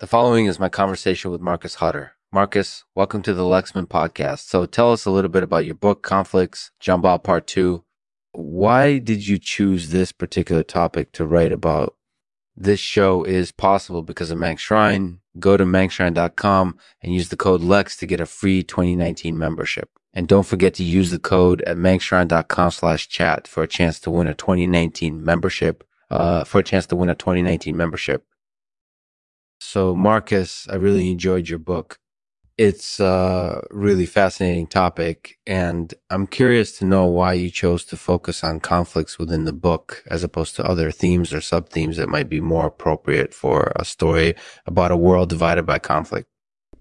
The following is my conversation with Marcus Hutter. Marcus, welcome to the Lexman podcast. So tell us a little bit about your book, Conflicts, Jumbal Part 2. Why did you choose this particular topic to write about? This show is possible because of Manx Shrine. Go to manxshrine.com and use the code LEX to get a free 2019 membership. And don't forget to use the code at manxshrine.com slash chat for a chance to win a 2019 membership, uh, for a chance to win a 2019 membership. So, Marcus, I really enjoyed your book. It's a really fascinating topic, and I'm curious to know why you chose to focus on conflicts within the book as opposed to other themes or sub themes that might be more appropriate for a story about a world divided by conflict.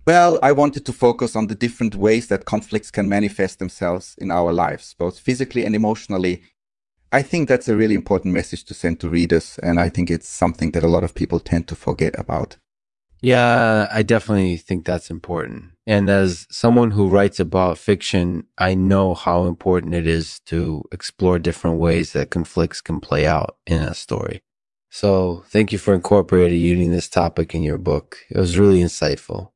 Well, I wanted to focus on the different ways that conflicts can manifest themselves in our lives, both physically and emotionally. I think that's a really important message to send to readers, and I think it's something that a lot of people tend to forget about. Yeah, I definitely think that's important. And as someone who writes about fiction, I know how important it is to explore different ways that conflicts can play out in a story. So thank you for incorporating using this topic in your book. It was really insightful.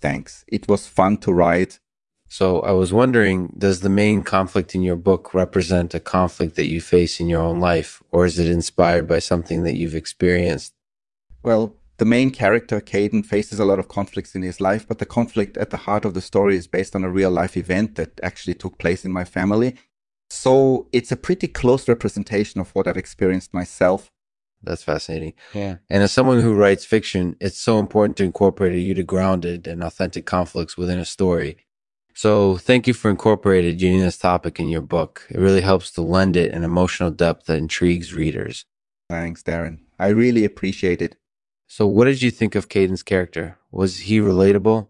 Thanks. It was fun to write. So I was wondering, does the main conflict in your book represent a conflict that you face in your own life, or is it inspired by something that you've experienced? Well, the main character, Caden, faces a lot of conflicts in his life, but the conflict at the heart of the story is based on a real life event that actually took place in my family. So it's a pretty close representation of what I've experienced myself. That's fascinating. Yeah. And as someone who writes fiction, it's so important to incorporate a to grounded and authentic conflicts within a story. So thank you for incorporating using this topic in your book. It really helps to lend it an emotional depth that intrigues readers. Thanks, Darren. I really appreciate it. So, what did you think of Caden's character? Was he relatable?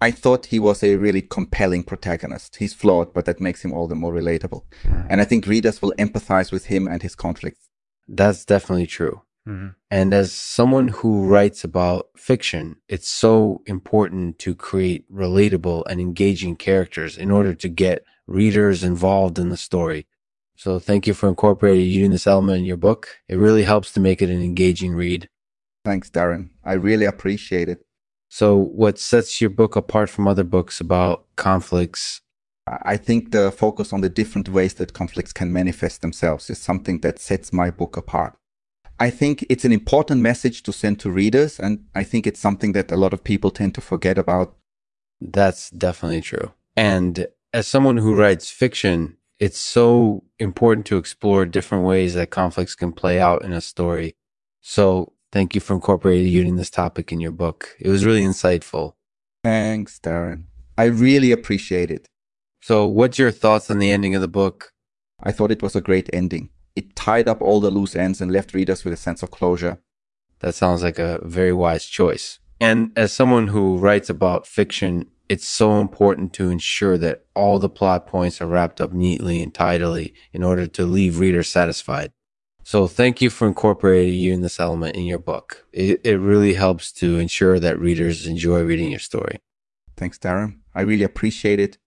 I thought he was a really compelling protagonist. He's flawed, but that makes him all the more relatable. Mm-hmm. And I think readers will empathize with him and his conflicts. That's definitely true. Mm-hmm. And as someone who writes about fiction, it's so important to create relatable and engaging characters in order to get readers involved in the story. So thank you for incorporating using this element in your book. It really helps to make it an engaging read. Thanks, Darren. I really appreciate it. So, what sets your book apart from other books about conflicts? I think the focus on the different ways that conflicts can manifest themselves is something that sets my book apart. I think it's an important message to send to readers, and I think it's something that a lot of people tend to forget about. That's definitely true. And as someone who writes fiction, it's so important to explore different ways that conflicts can play out in a story. So, Thank you for incorporating using this topic in your book. It was really insightful. Thanks, Darren. I really appreciate it. So, what's your thoughts on the ending of the book? I thought it was a great ending. It tied up all the loose ends and left readers with a sense of closure. That sounds like a very wise choice. And as someone who writes about fiction, it's so important to ensure that all the plot points are wrapped up neatly and tidily in order to leave readers satisfied. So thank you for incorporating you in this element in your book. It, it really helps to ensure that readers enjoy reading your story. Thanks, Darren. I really appreciate it.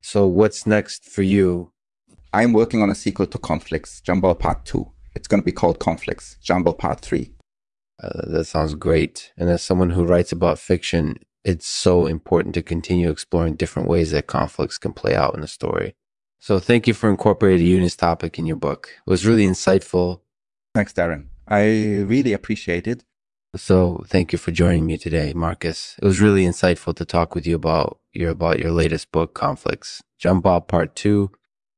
So what's next for you? I'm working on a sequel to Conflicts, Jumbal Part 2. It's going to be called Conflicts, Jumbal Part 3. Uh, that sounds great. And as someone who writes about fiction, it's so important to continue exploring different ways that conflicts can play out in the story. So thank you for incorporating Eunice topic in your book. It was really insightful Thanks, Darren. I really appreciate it. So thank you for joining me today, Marcus. It was really insightful to talk with you about your about your latest book, Conflicts. Jumbal Part Two.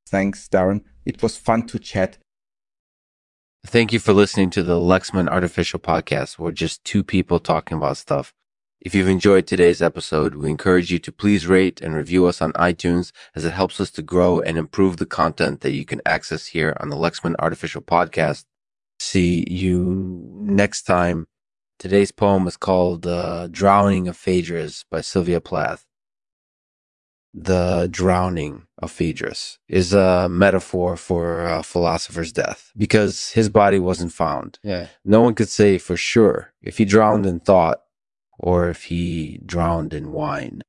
Thanks, Darren. It was fun to chat. Thank you for listening to the Lexman Artificial Podcast, where just two people talking about stuff. If you've enjoyed today's episode, we encourage you to please rate and review us on iTunes as it helps us to grow and improve the content that you can access here on the Lexman Artificial Podcast see you next time. Today's poem is called uh, Drowning of Phaedrus by Sylvia Plath. The drowning of Phaedrus is a metaphor for a philosopher's death because his body wasn't found. Yeah. No one could say for sure if he drowned in thought or if he drowned in wine.